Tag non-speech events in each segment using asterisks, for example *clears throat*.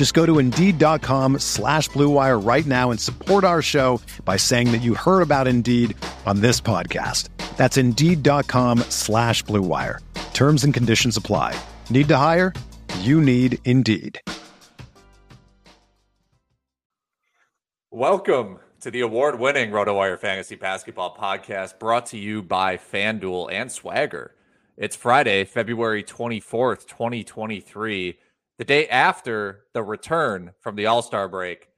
Just go to Indeed.com slash BlueWire right now and support our show by saying that you heard about Indeed on this podcast. That's Indeed.com slash BlueWire. Terms and conditions apply. Need to hire? You need Indeed. Welcome to the award winning RotoWire Fantasy Basketball Podcast brought to you by FanDuel and Swagger. It's Friday, February 24th, 2023, the day after the return from the All Star break.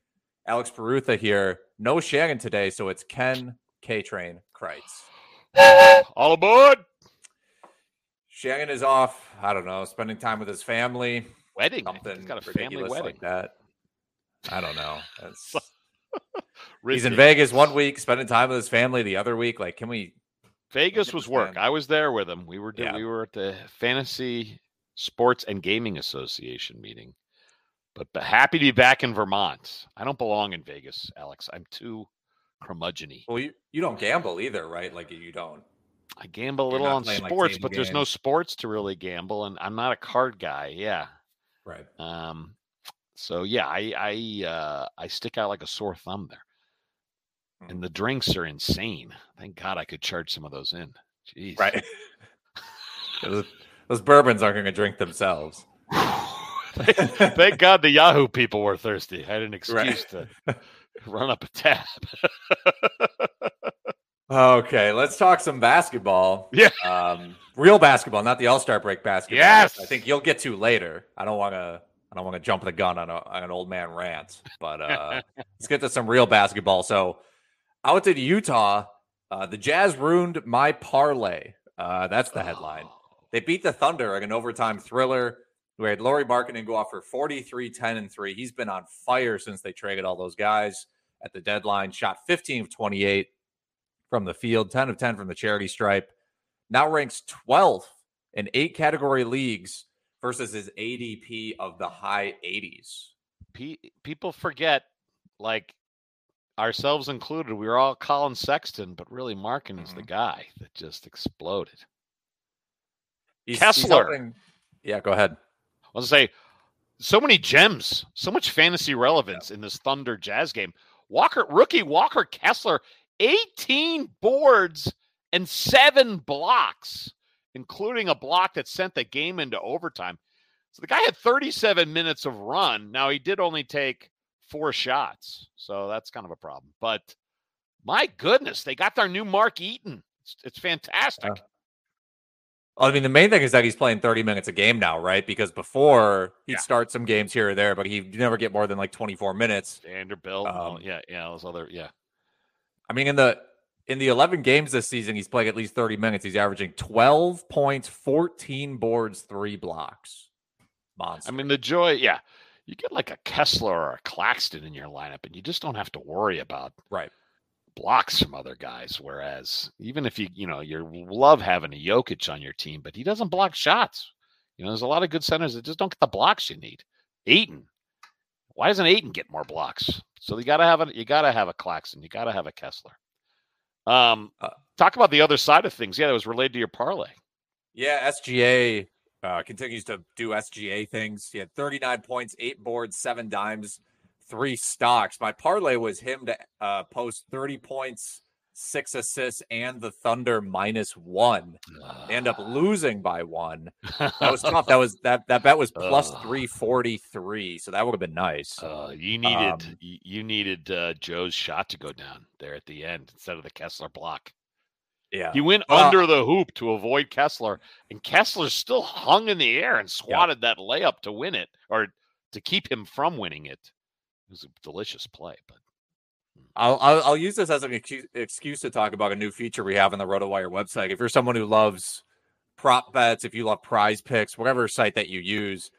Alex Barutha here. No Shannon today, so it's Ken K Train Crites. All aboard! Shannon is off, I don't know, spending time with his family. Wedding. Something He's got a family wedding. like that. I don't know. *laughs* He's in Vegas one week, spending time with his family the other week. Like, can we Vegas was work. I was there with him. We were Yeah. we were at the Fantasy Sports and Gaming Association meeting. But, but happy to be back in Vermont. I don't belong in Vegas, Alex. I'm too curmudgeony. Well, you, you don't gamble either, right? Like you don't. I gamble a little on like, sports, table but there's no sports to really gamble, and I'm not a card guy. Yeah. Right. Um. So yeah, I I uh, I stick out like a sore thumb there. Hmm. And the drinks are insane. Thank God I could charge some of those in. Jeez. Right. *laughs* *laughs* those bourbons aren't going to drink themselves. *laughs* Thank God the Yahoo people were thirsty. I had an excuse Right. to *laughs* run up a tab. Okay, let's talk some basketball. Yeah. Um, real basketball, not the All Star break basketball. Yes. I think you'll get to later. I don't want to. I don't want to jump the gun on, a, on an old man rant, but uh, *laughs* let's get to some real basketball. So, out in Utah, uh, the Jazz ruined my parlay. Uh, that's the headline. They beat the Thunder in an overtime thriller. We had Lauri Markkanen go off for 43, 10, and 3. He's been on fire since they traded all those guys at the deadline. Shot 15 of 28 from the field, 10 of 10 from the charity stripe. Now ranks 12th in eight category leagues versus his ADP of the high 80s. Pe- people forget, like ourselves included, we were all Collin Sexton, but really Markin is the mm-hmm. guy that just exploded. He's, Kessler. helping- yeah, go ahead. I was say, so many gems, so much fantasy relevance in this Thunder Jazz game. Walker, rookie Walker Kessler, 18 boards and seven blocks, including a block that sent the game into overtime. So the guy had 37 minutes of run. Now he did only take four shots, so that's kind of a problem. But my goodness, they got their new Mark Eaton. It's, it's fantastic. I mean, the main thing is that he's playing 30 minutes a game now, right? Because before he'd Yeah. start some games here or there, but he'd never get more than like 24 minutes. Vanderbilt, Um, yeah, yeah, those other, yeah. I mean, in the in the 11 games this season, he's playing at least 30 minutes. He's averaging 12 points, 14 boards, three blocks. Monster. I mean, the joy, yeah. You get like a Kessler or a Claxton in your lineup, and you just don't have to worry about right. Blocks from other guys. Whereas, even if you, you know, you love having a Jokic on your team, but he doesn't block shots. You know, there's a lot of good centers that just don't get the blocks you need. Ayton, why doesn't Ayton get more blocks? So you got to have a, you got to have a Claxton, you got to have a Kessler. Um, Uh, talk about the other side of things. Yeah, that was related to your parlay. Yeah, SGA uh, continues to do SGA things. He had 39 points, eight boards, seven dimes, three stocks. My parlay was him to uh, post 30 points, six assists, and the Thunder minus one. They end up losing by one. That was tough. That *laughs* was that that bet was plus Ugh. 343. So that would have been nice. Uh, you needed Um, you needed uh, Joe's shot to go down there at the end instead of the Kessler block. Yeah. He went Well- under the hoop to avoid Kessler, and Kessler still hung in the air and swatted that layup to win it or to keep him from winning it. It was a delicious play, but I'll, I'll I'll use this as an excuse, excuse to talk about a new feature we have on the RotoWire website. If you're someone who loves prop bets, if you love prize picks, whatever site that you use,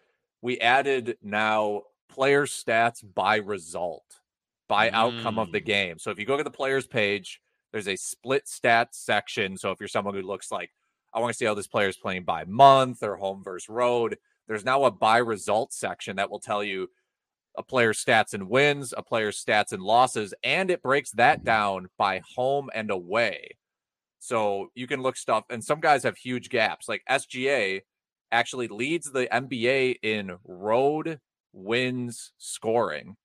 we added now player stats by result, by outcome of the Mm. game. So if you go to the players page, there's a split stats section. So if you're someone who looks like, I want to see how this player is playing by month or home versus road, there's now a by result section that will tell you a player's stats and wins, a player's stats and losses, and it breaks that down by home and away. So you can look stuff, and some guys have huge gaps. Like SGA actually leads the NBA in road wins scoring.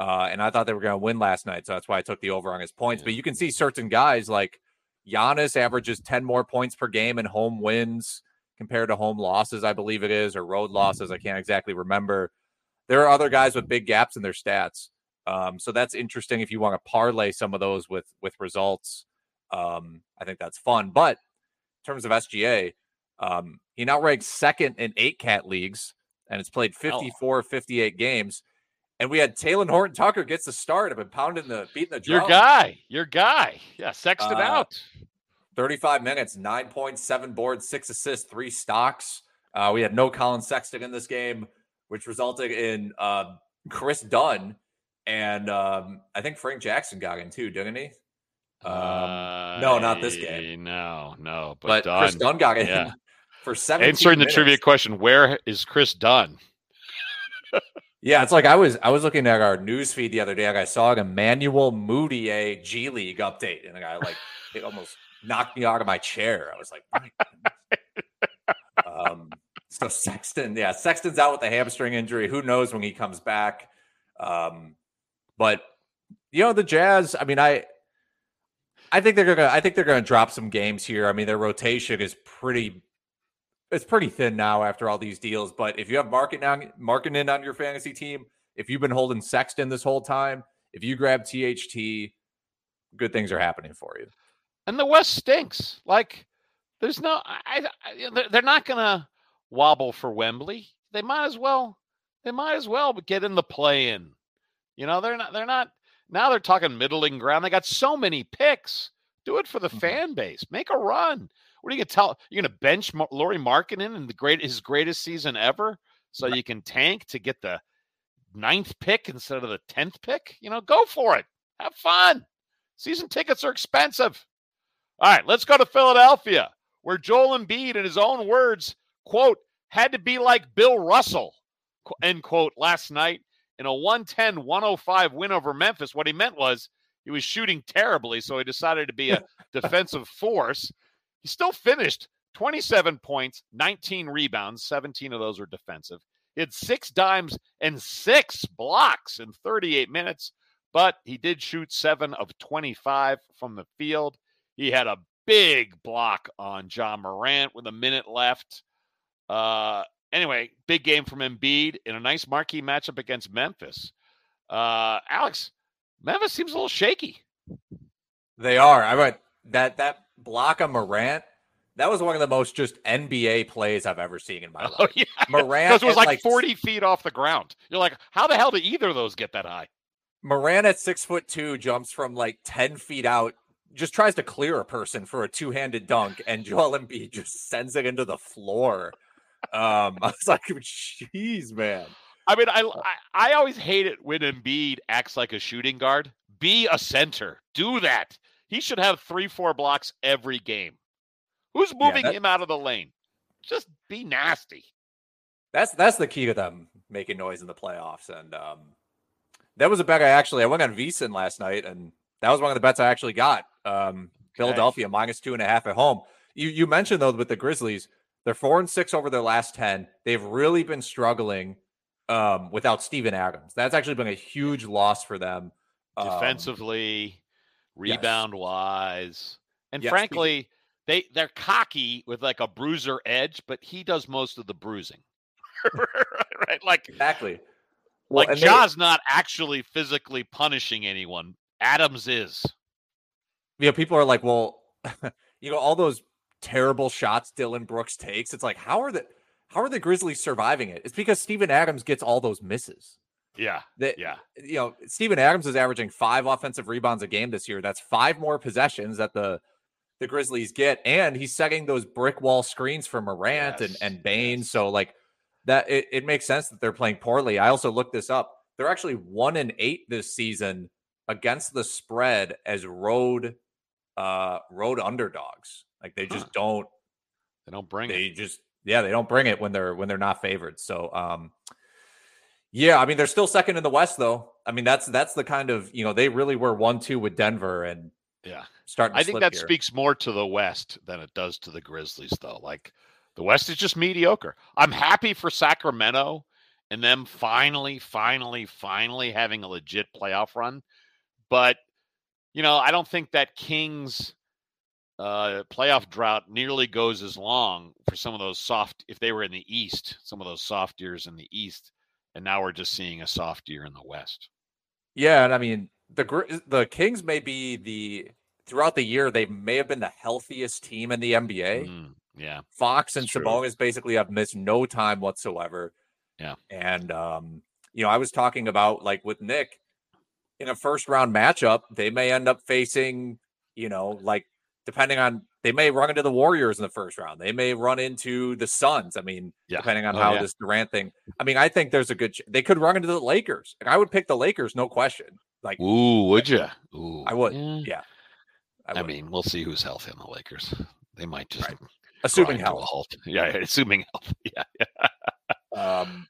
Uh, and I thought they were going to win last night, so that's why I took the over on his points. But you can see certain guys like Giannis averages 10 more points per game in home wins compared to home losses, I believe it is, or road losses. I can't exactly remember. There are other guys with big gaps in their stats. Um, so that's interesting if you want to parlay some of those with with results. Um, I think that's fun. But in terms of SGA, um, he now ranks second in eight cat leagues, and it's played 54, 58 games. And we had Talen Horton Tucker gets the start. I've been pounding the beating the drum. your guy, your guy, yeah, Sexton Uh, out. 35 minutes, nine points, seven boards, six assists, three stocks. Uh, we had no Collin Sexton in this game, which resulted in uh, Kris Dunn and um, I think Frank Jackson got in too, didn't he? Um, no, not this game. No, no, but, but Kris Dunn. Dunn got in yeah. *laughs* for 17 Answering the trivia question, where is Kris Dunn? *laughs* Yeah, it's like I was I was looking at our news feed the other day and I saw an Emmanuel Mudiay G League update and I like it almost knocked me out of my chair. I was like, my goodness. So Sexton, yeah, Sexton's out with a hamstring injury. Who knows when he comes back? Um, but you know the Jazz. I mean, I I think they're gonna I think they're gonna drop some games here. I mean, their rotation is pretty it's pretty thin now after all these deals. But if you have market on marketing in on your fantasy team, if you've been holding Sexton this whole time, if you grab THT, good things are happening for you. And the West stinks. Like, there's no. I, I they're- they're not gonna wobble for Wemby. They might as well. They might as well get in the play-in. You know, they're not. They're not. Now they're talking middling ground. They got so many picks. Do it for the Mhm. fan base. Make a run. What are you gonna tell? You're gonna bench Lauri Markkanen in the great his greatest season ever, so you can tank to get the ninth pick instead of the tenth pick. You know, go for it. Have fun. Season tickets are expensive. All right, let's go to Philadelphia, where Joel Embiid, in his own words, quote, had to be like Bill Russell, end quote, last night in a 110 105 win over Memphis. What he meant was he was shooting terribly, so he decided to be a *laughs* defensive force. He still finished 27 points, 19 rebounds, 17 of those were defensive. He had six dimes and six blocks in 38 minutes, but he did shoot seven of 25 from the field. He had a big block on Ja Morant with a minute left. Uh, anyway, big game from Embiid in a nice marquee matchup against Memphis. Uh, Alex, Memphis seems a little shaky. They are. I went that that block on Morant. That was one of the most just NBA plays I've ever seen in my *laughs* life. Oh yeah, Morant because it was at, like, 40 feet off the ground. You're like, how the hell did either of those get that high? Morant at six foot two jumps from like ten feet out, just tries to clear a person for a two handed dunk, and Joel Embiid just sends it into the floor. Um, *laughs* I was like, "Jeez, man." I mean, I, I I always hate it when Embiid acts like a shooting guard. Be a center. Do that. He should have three, four blocks every game. Who's Yeah, moving that- him out of the lane? Just be nasty. That's that's the key to them making noise in the playoffs. And um, that was a bet I actually I went on VSiN last night, and that was one of the bets I actually got. Um, Philadelphia minus two and a half at home. You you mentioned though with the Grizzlies, they're four and six over their last ten. They've really been struggling um, without Steven Adams. That's actually been a huge loss for them. Um, Defensively, rebound wise. And Yeah, frankly, they, they're cocky with like a bruiser edge, but he does most of the bruising. *laughs* right? Like exactly. Well, like they- not actually physically punishing anyone. Adams is. you know, people are like, well, *laughs* you know, all those terrible shots Dillon Brooks takes. It's like, how are the how are the Grizzlies surviving it? It's because Steven Adams gets all those misses. Yeah. That Yeah. you know, Steven Adams is averaging five offensive rebounds a game this year. That's five more possessions that the the Grizzlies get, and he's setting those brick wall screens for Morant and and Bane. yes. So like that, it, it makes sense that they're playing poorly. I also looked this up. They're actually one and eight this season against the spread as road uh road underdogs. Like they just Huh. don't They don't bring they it. just yeah they don't bring it when they're when they're not favored so um yeah i mean they're still second in the west though i mean that's that's the kind of you know they really were one two with denver and Yeah. starting to I think that here. speaks more to the West than it does to the Grizzlies, though. Like the West is just mediocre. I'm happy for Sacramento and them finally, finally, finally having a legit playoff run. But, you know, I don't think that Kings uh, playoff drought nearly goes as long for some of those soft, if they were in the East, some of those soft years in the East. And now we're just seeing a soft year in the West. yeah and i mean the the kings may be the throughout the year they may have been the healthiest team in the nba Mm, yeah. Fox and. Sabonis basically have missed no time whatsoever. Yeah. And um, you know, I was talking about like with Nick in a first round matchup, they may end up facing, you know, like depending on they may run into the Warriors in the first round. They may run into the Suns. I mean, Yeah. depending on Oh, how yeah. this Durant thing. I mean, I think there's a good ch- they could run into the Lakers. And I would pick the Lakers, no question. Like Ooh, would you? Ooh, I would. yeah. Yeah. I, would. mean, we'll see who's healthy in the Lakers. They might just Right. *laughs* assuming health. Yeah, assuming health. Yeah, yeah. Um,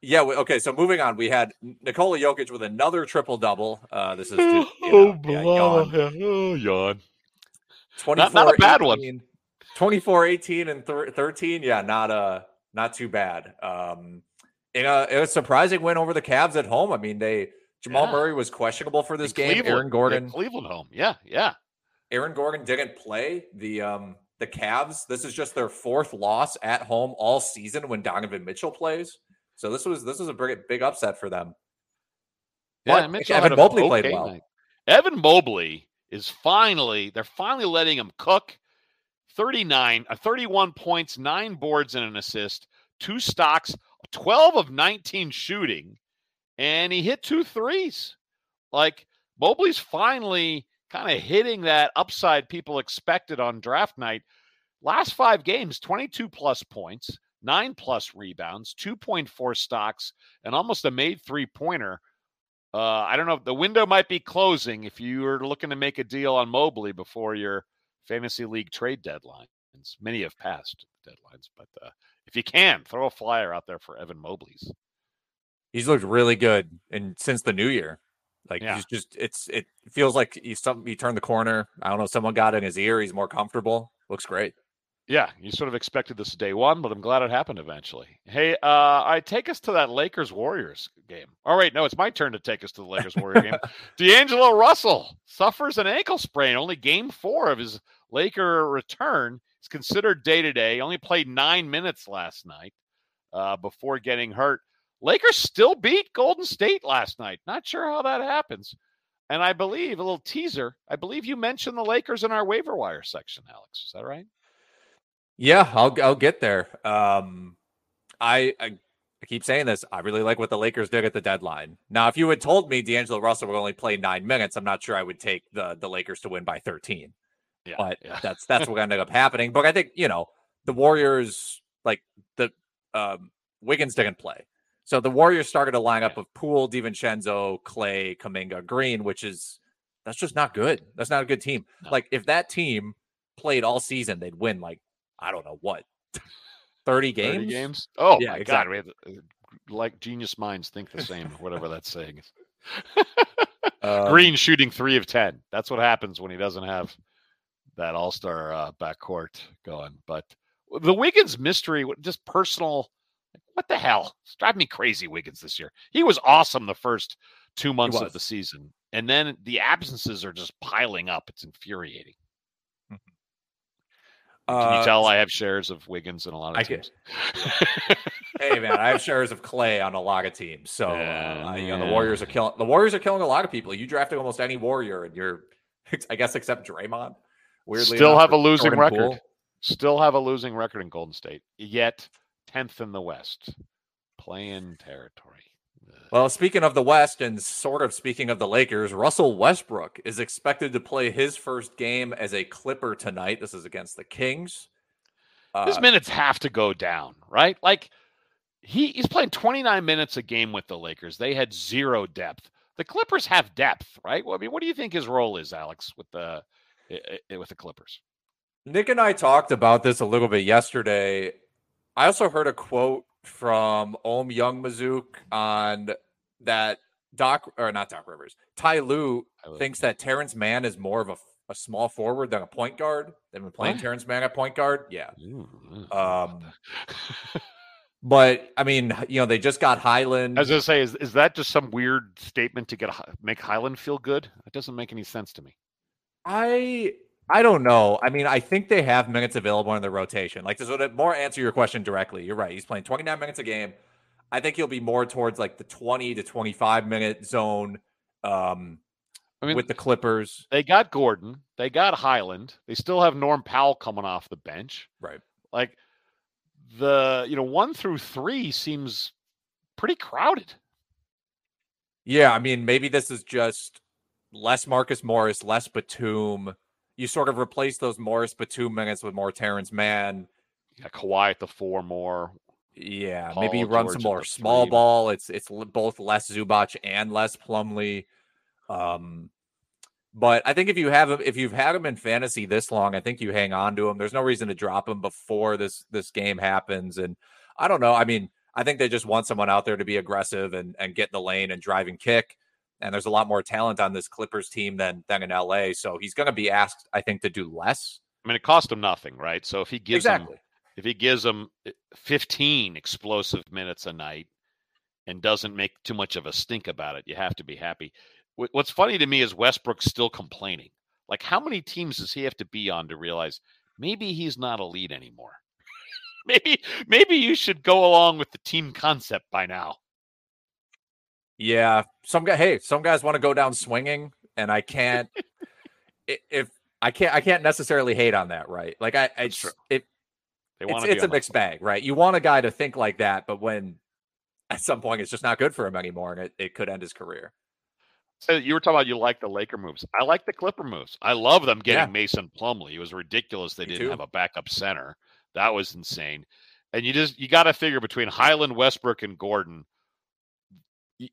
yeah. Okay. So moving on, we had Nikola Jokic with another triple double. Uh, this is to, you *laughs* know, yeah, yawn. *laughs* oh, yawn. 24, not a bad one. 18 24, 18, and thir- 13. Yeah, not uh not too bad. Um, in a, in a surprising win over the Cavs at home. I mean, they Jamal Yeah. Murray was questionable for this In game. Cleveland. Aaron Gordon, Cleveland home. Yeah, yeah. Aaron Gordon didn't play. The um the Cavs. This is just their fourth loss at home all season when Donovan Mitchell plays. So this was this was a big big upset for them. Yeah, But Mitchell Evan Mobley played well. night. Evan Mobley is finally, they're finally letting him cook 39, uh, 31 points, nine boards, and an assist, two stocks, 12 of 19 shooting, and he hit two threes. Like Mobley's finally kind of hitting that upside people expected on draft night. Last five games, 22 plus points, nine plus rebounds, 2.4 stocks, and almost a made three pointer. Uh, I don't know. The window might be closing if you are looking to make a deal on Mobley before your fantasy league trade deadline. Many have passed deadlines, but uh, if you can, throw a flyer out there for Evan Mobley's. He's looked really good and since the new year. Like Yeah. he's just it's it feels like he's some he turned the corner. I don't know, someone got in his ear. He's more comfortable. Looks great. Yeah, you sort of expected this day one, but I'm glad it happened eventually. Hey, uh, I take us to that Lakers Warriors game. All right, no, it's my turn to take us to the Lakers Warrior game. *laughs* D'Angelo Russell suffers an ankle sprain. Only game four of his Laker return. He's considered day to day. Only played nine minutes last night uh, before getting hurt. Lakers still beat Golden State last night. Not sure how that happens. And I believe a little teaser. I believe you mentioned the Lakers in our waiver wire section, Alex. Is that right? Yeah, I'll I'll get there. Um I, I I keep saying this. I really like what the Lakers did at the deadline. Now, if you had told me D'Angelo Russell would only play nine minutes, I'm not sure I would take the the Lakers to win by 13. Yeah, but yeah. that's that's what ended up happening. But I think you know the Warriors, like the um, Wiggins didn't play, so the Warriors started a lineup of Poole, DiVincenzo, Clay, Kuminga, Green, which is that's just not good. That's not a good team. No. Like if that team played all season, they'd win like I don't know what. 30 games? 30 games? Oh, Yeah, my exactly. God. We have, uh, like genius minds think the same, whatever that's saying. *laughs* Um, Green shooting three of 10. That's what happens when he doesn't have that all star uh, backcourt going. But the Wiggins mystery, just personal, what the hell? It's driving me crazy, Wiggins, this year. He was awesome the first two months of the season. And then the absences are just piling up. It's infuriating. Can uh, you tell I have shares of Wiggins in a lot of I teams? *laughs* hey man, I have shares of Clay on a lot of teams. So uh, Yeah, you know the. Warriors are killing the Warriors are killing a lot of people. You drafted almost any Warrior, and you're *laughs* I guess except Draymond. Weirdly Still enough, have a losing Jordan record. Poole. Still have a losing record in Golden State. Yet tenth in the West, playing territory. Well, speaking of the West and sort of speaking of the Lakers, Russell Westbrook is expected to play his first game as a Clipper tonight. This is against the Kings. His Uh, minutes have to go down, right? Like he, he's playing 29 minutes a game with the Lakers. They had zero depth. The Clippers have depth, right? Well, I mean, what do you think his role is, Alex, with the with the Clippers? Nick and I talked about this a little bit yesterday. I also heard a quote from Ohm Youngmisuk on that Doc or not Doc Rivers. Ty Lue thinks that Terrence Mann is more of a, a small forward than a point guard. They've been playing What? Terrence Mann at point guard. Yeah. Ooh, ooh. Um, *laughs* but I mean, you know, they just got Hyland. I was gonna say, is is that just some weird statement to get make Hyland feel good? It doesn't make any sense to me. I I don't know. I mean, I think they have minutes available in the rotation. Like, to more answer your question directly, you're right. He's playing 29 minutes a game. I think he'll be more towards like the 20 to 25 minute zone um, I mean, with the Clippers. they got Gordon, they got Hyland, they still have Norm Powell coming off the bench. Right. Like the you know one through three seems pretty crowded. Yeah, I mean, maybe this is just less Marcus Morris, less Batum. You sort of replace those Morris Batum minutes with more Terrence Mann. Yeah, Kawhi at the four more. Yeah, Paul maybe you run George some more small three. ball. It's it's both less Zubac and less Plumlee. Um, but I think if you have him, if you've had him in fantasy this long, I think you hang on to him. There's no reason to drop him before this this game happens. And I don't know. I mean, I think they just want someone out there to be aggressive and and get in the lane and drive and kick. And there's a lot more talent on this Clippers team than than in LA. So he's going to be asked, I think, to do less. I mean, it cost him nothing, right? So if he gives exactly. them if he gives them eh, 15 explosive minutes a night and doesn't make too much of a stink about it, you have to be happy. What's funny to me is Westbrook's still complaining. Like, how many teams does he have to be on to realize maybe he's not a lead anymore? *laughs* maybe, maybe you should go along with the team concept by now. Yeah, some guy. Hey, some guys want to go down swinging, and I can't. *laughs* i- if I can't, I can't necessarily hate on that, right? Like I, I true. it, They it's, want to it's a mixed bag, right? You want a guy to think like that, but when at some point it's just not good for him anymore, and it, it could end his career. So you were talking about you like the Laker moves. I like the Clipper moves. I love them getting Yeah. Mason Plumlee. It was ridiculous they Me didn't too. have a backup center. That was insane. And you just you got to figure between Hyland, Westbrook, and Gordon,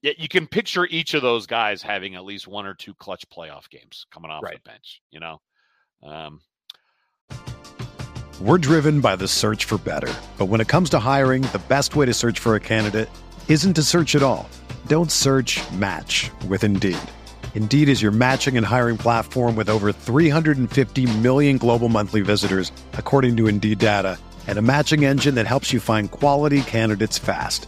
you can picture each of those guys having at least one or two clutch playoff games coming off Right. the bench. You know, um, We're driven by the search for better. But when it comes to hiring, the best way to search for a candidate isn't to search at all. Don't search match with Indeed. Indeed is your matching and hiring platform with over 350 million global monthly visitors, according to Indeed data, and a matching engine that helps you find quality candidates fast.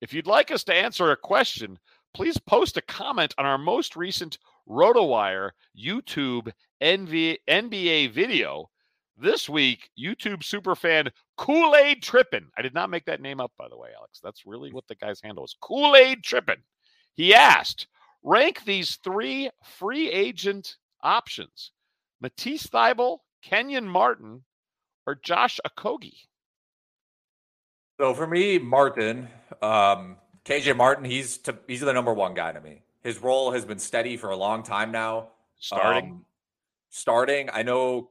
if you'd like us to answer a question, please post a comment on our most recent RotoWire YouTube NBA video. This week, YouTube superfan Kool Aid Trippin. I did not make that name up, by the way, Alex. That's really what the guy's handle is Kool Aid Trippin. He asked, rank these three free agent options Matisse Thybulle, Kenyon Martin, or Josh Okogie. So for me, Martin, um, KJ Martin, he's to, he's the number one guy to me. His role has been steady for a long time now. Starting, Um, starting. I know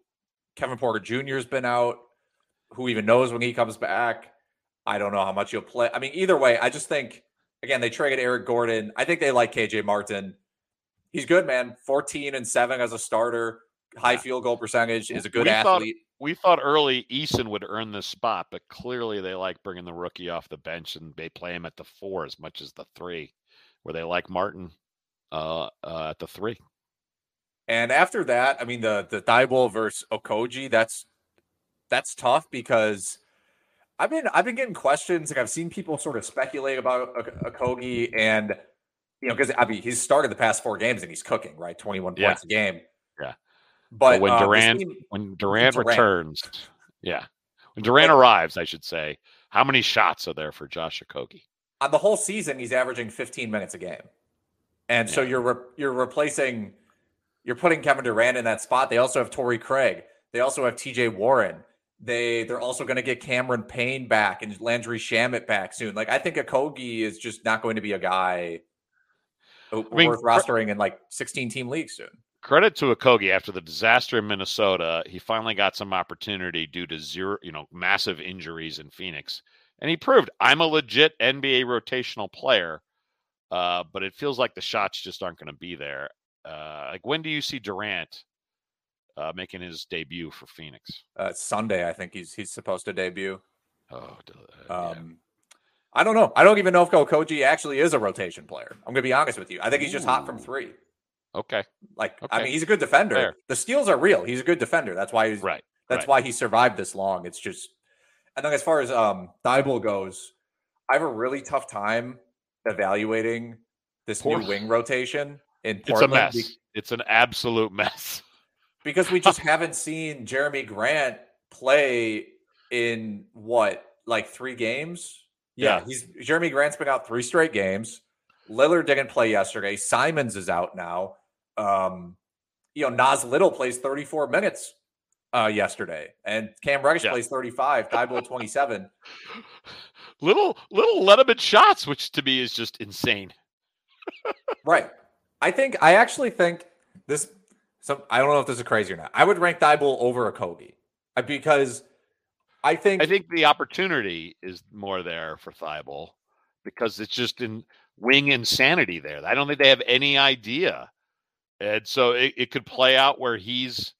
Kevin Porter Jr. has been out. Who even knows when he comes back? I don't know how much he'll play. I mean, either way, I just think again they traded Eric Gordon. I think they like KJ Martin. He's good, man. Fourteen and seven as a starter. High field goal percentage. Is a good We thought- athlete. we thought early Eason would earn this spot, but clearly they like bringing the rookie off the bench and they play him at the four as much as the three, where they like Martin uh, uh, at the three. And after that, I mean the the Thybulle versus Okogie, that's that's tough because I've been I've been getting questions. Like I've seen people sort of speculate about Ok- Okogie, and you know because I mean he's started the past four games and he's cooking right, twenty one Yeah. points a game. Yeah. but when uh, Durant team- when Durant, Durant. returns, yeah, when Durant arrives, I should say, how many shots are there for Josh Okogie? on the whole season he's averaging fifteen minutes a game, and so you're re- you're replacing you're putting Kevin Durant in that spot. They also have Torrey Craig. They also have T.J. Warren. They they're also going to get Cameron Payne back and Landry Shamet back soon. Like I think Okogie is just not going to be a guy who- mean, worth rostering in like 16 team leagues soon. Credit to Okogie after the disaster in Minnesota, he finally got some opportunity due to zero, you know, massive injuries in Phoenix, and he proved I'm a legit NBA rotational player. Uh, but it feels like the shots just aren't going to be there. Uh, like when do you see Durant uh, making his debut for Phoenix? Uh, Sunday, I think he's he's supposed to debut. Oh, uh, yeah. Um, I don't know. I don't even know if Okogie actually is a rotation player. I'm going to be honest with you. I think he's just hot from three. Okay, Like I mean, he's a good defender. Fair. The steals are real. He's a good defender. That's why he's right. That's right. why he survived this long. It's just, I think as far as um Thybulle goes, I have a really tough time evaluating this Poor- new wing rotation in It's a Portland mess. It's an absolute mess. *laughs* because we just haven't seen Jerami Grant play in what like three games. Yeah, Yeah. he's Jerami Grant's been out three straight games. Lillard didn't play yesterday. Simons is out now. Um, you know, Nas Little plays 34 minutes uh yesterday, and Cam Reddish Yeah. plays 35, Thybulle 27. *laughs* little little let him in shots, which to me is just insane. Right. I think I actually think this. So I don't know if this is crazy or not. I would rank Thybulle over Okogie uh, because I think I think the opportunity is more there for Thybulle because it's just in wing insanity there. I don't think they have any idea. And so it, it could play out where he's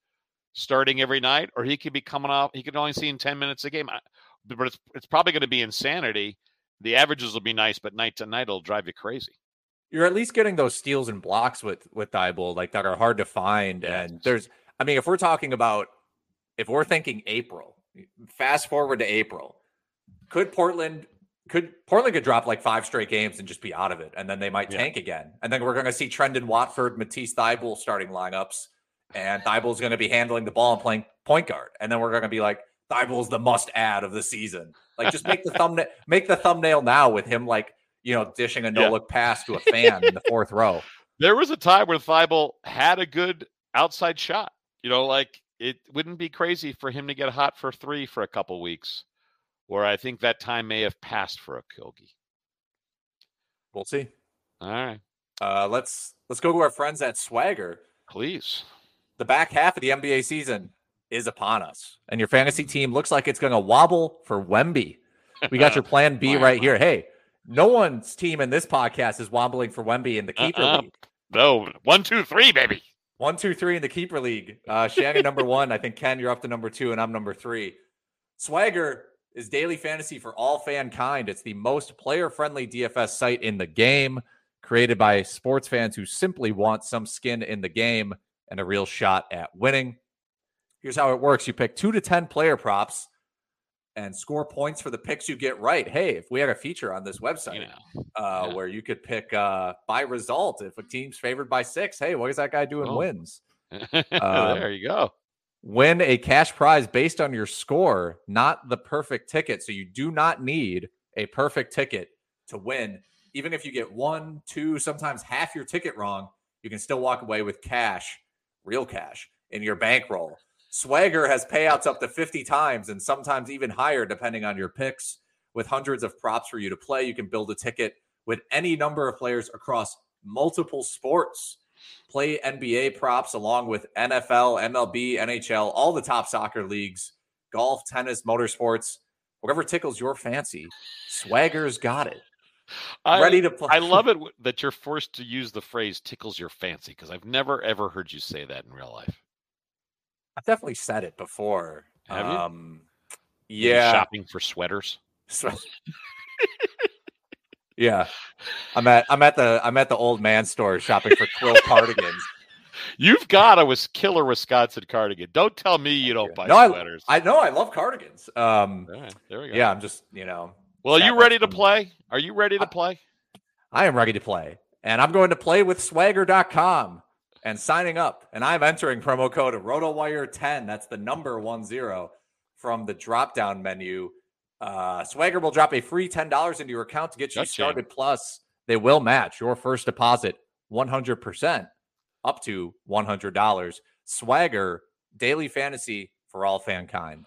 starting every night or he could be coming off he could only see in 10 minutes a game. I- But it's it's probably going to be insanity. The averages will be nice, but night to night it'll drive you crazy. you're at least getting those steals and blocks with with Thybulle, like that are hard to find. And there's, I mean, if we're talking about, if we're thinking April, fast forward to April, could Portland could Portland could drop like five straight games and just be out of it, and then they might Yeah. tank again, and then we're going to see Trendon Watford, Matisse Thybulle starting lineups, and Thybulle's going to be handling the ball and playing point guard, and then we're going to be like Thybulle's the must add of the season. Like just make the *laughs* thumbnail, make the thumbnail now with him like you know dishing a no Yeah. look pass to a fan in the *laughs* fourth row. There was a time where Thybulle had a good outside shot. You know, like it wouldn't be crazy for him to get hot for three for a couple weeks, where I think that time may have passed for a Kilgi. We'll see. All right, Uh, let's let's go to our friends at Swagger. please. the back half of the NBA season is upon us, and your fantasy team looks like it's going to wobble for Wemby. We got your *laughs* plan B Wow. right here. Hey, no one's team in this podcast is wobbling for Wemby in the keeper Uh-uh. league. No, one, two, three, baby. One, two, three in the keeper league. Uh, Shannon number *laughs* one. I think Ken, you're up to number two, and I'm number three. Swagger is daily fantasy for all fankind. It's the most player-friendly DFS site in the game, created by sports fans who simply want some skin in the game and a real shot at winning. Here's how it works: you pick two to ten player props and score points for the picks you get right. Hey, if we had a feature on this website uh, Yeah. where you could pick uh, by result. If a team's favored by six, hey, what is that guy doing? Oh. Wins. *laughs* there you go. Win a cash prize based on your score, not the perfect ticket. So you do not need a perfect ticket to win. Even if you get one, two, sometimes half your ticket wrong, you can still walk away with cash, real cash, in your bankroll. Swagger has payouts up to 50 times and sometimes even higher, depending on your picks. With hundreds of props for you to play, you can build a ticket with any number of players across multiple sports. Play NBA props along with NFL, MLB, NHL, all the top soccer leagues, golf, tennis, motorsports, whatever tickles your fancy. Swagger's got it. I, Ready to play. I love it that you're forced to use the phrase tickles your fancy because I've never ever heard you say that in real life. I've definitely said it before. Have you? Um, Maybe yeah. Shopping for sweaters. So- yeah. I'm at I'm at the I'm at the old man store shopping for quill *laughs* cardigans. You've got a was killer Wisconsin cardigan. Don't tell me you don't buy No, I- sweaters. I know I love cardigans. Um right, there we go. yeah, I'm just, you know, Well, are you ready to play? Are you ready to I- play? I am ready to play. And I'm going to play with swagger.com and signing up. And I'm entering promo code RotoWire10. That's the number one zero from the drop down menu. Uh, Swagger will drop a free $10 into your account to get you started. Plus, they will match your first deposit 100% up to $100. Swagger, daily fantasy for all fankind.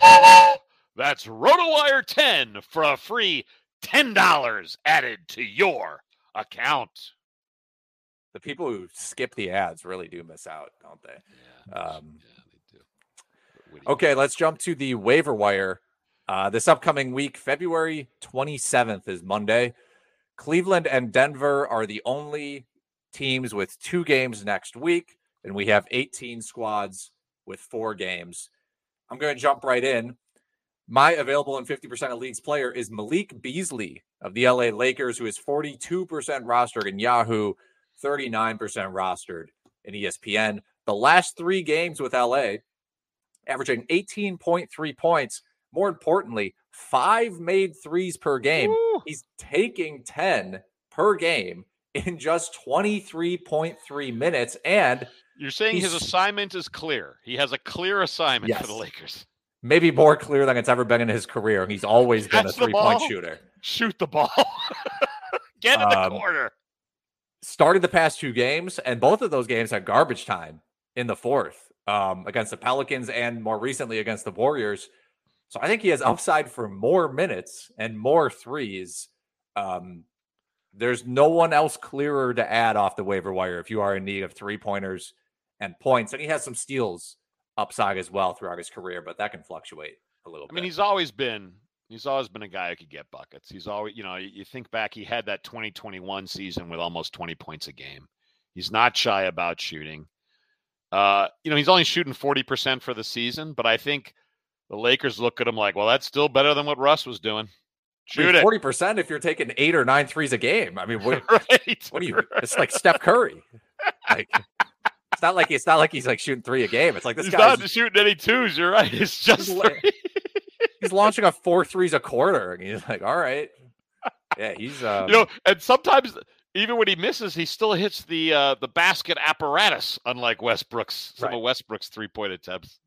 *gasps* That's RotoWire 10 for a free $10 added to your account. The people who skip the ads really do miss out, don't they? Yeah, Um, yeah they do. Okay, let's jump to the waiver wire. Uh, this upcoming week, February 27th is Monday. Cleveland and Denver are the only teams with two games next week, and we have 18 squads with four games. I'm going to jump right in. My available in 50% of leagues player is Malik Beasley of the LA Lakers, who is 42% rostered in Yahoo, 39% rostered in ESPN. The last three games with LA, averaging 18.3 points. More importantly, five made threes per game. Woo! He's taking 10 per game in just 23.3 minutes. And You're saying his assignment is clear. He has a clear assignment for the Lakers. maybe more clear than it's ever been in his career. He's always been a Catch the three point shooter. Shoot the ball. *laughs* Get in the Um, corner. Started the past two games, and both of those games had garbage time in the fourth um, against the Pelicans and more recently against the Warriors. So I think he has upside for more minutes and more threes. Um, there's no one else clearer to add off the waiver wire if you are in need of three pointers and points. And he has some steals upside as well throughout his career, but that can fluctuate a little I bit. I mean, he's always been he's always been a guy who could get buckets. He's always, you know, you you think back, he had that 2021 season with almost 20 points a game. He's not shy about shooting. Uh, you know, he's only shooting 40% for the season, but I think the Lakers look at him like, well, that's still better than what Russ was doing. Shoot it. Forty percent if you're taking eight or nine threes a game. I mean, *laughs* what, right. what are you? It's like Steph Curry. Like, it's not like it's not like he's like shooting three a game. It's like this He's guy's not shooting any twos. You're right. It's just He's he's launching a four threes a quarter, and he's like, all right, yeah, he's *laughs* um, you know, and sometimes even when he misses, he still hits the uh, the basket apparatus. Unlike Westbrook's some Right. of Westbrook's three point attempts.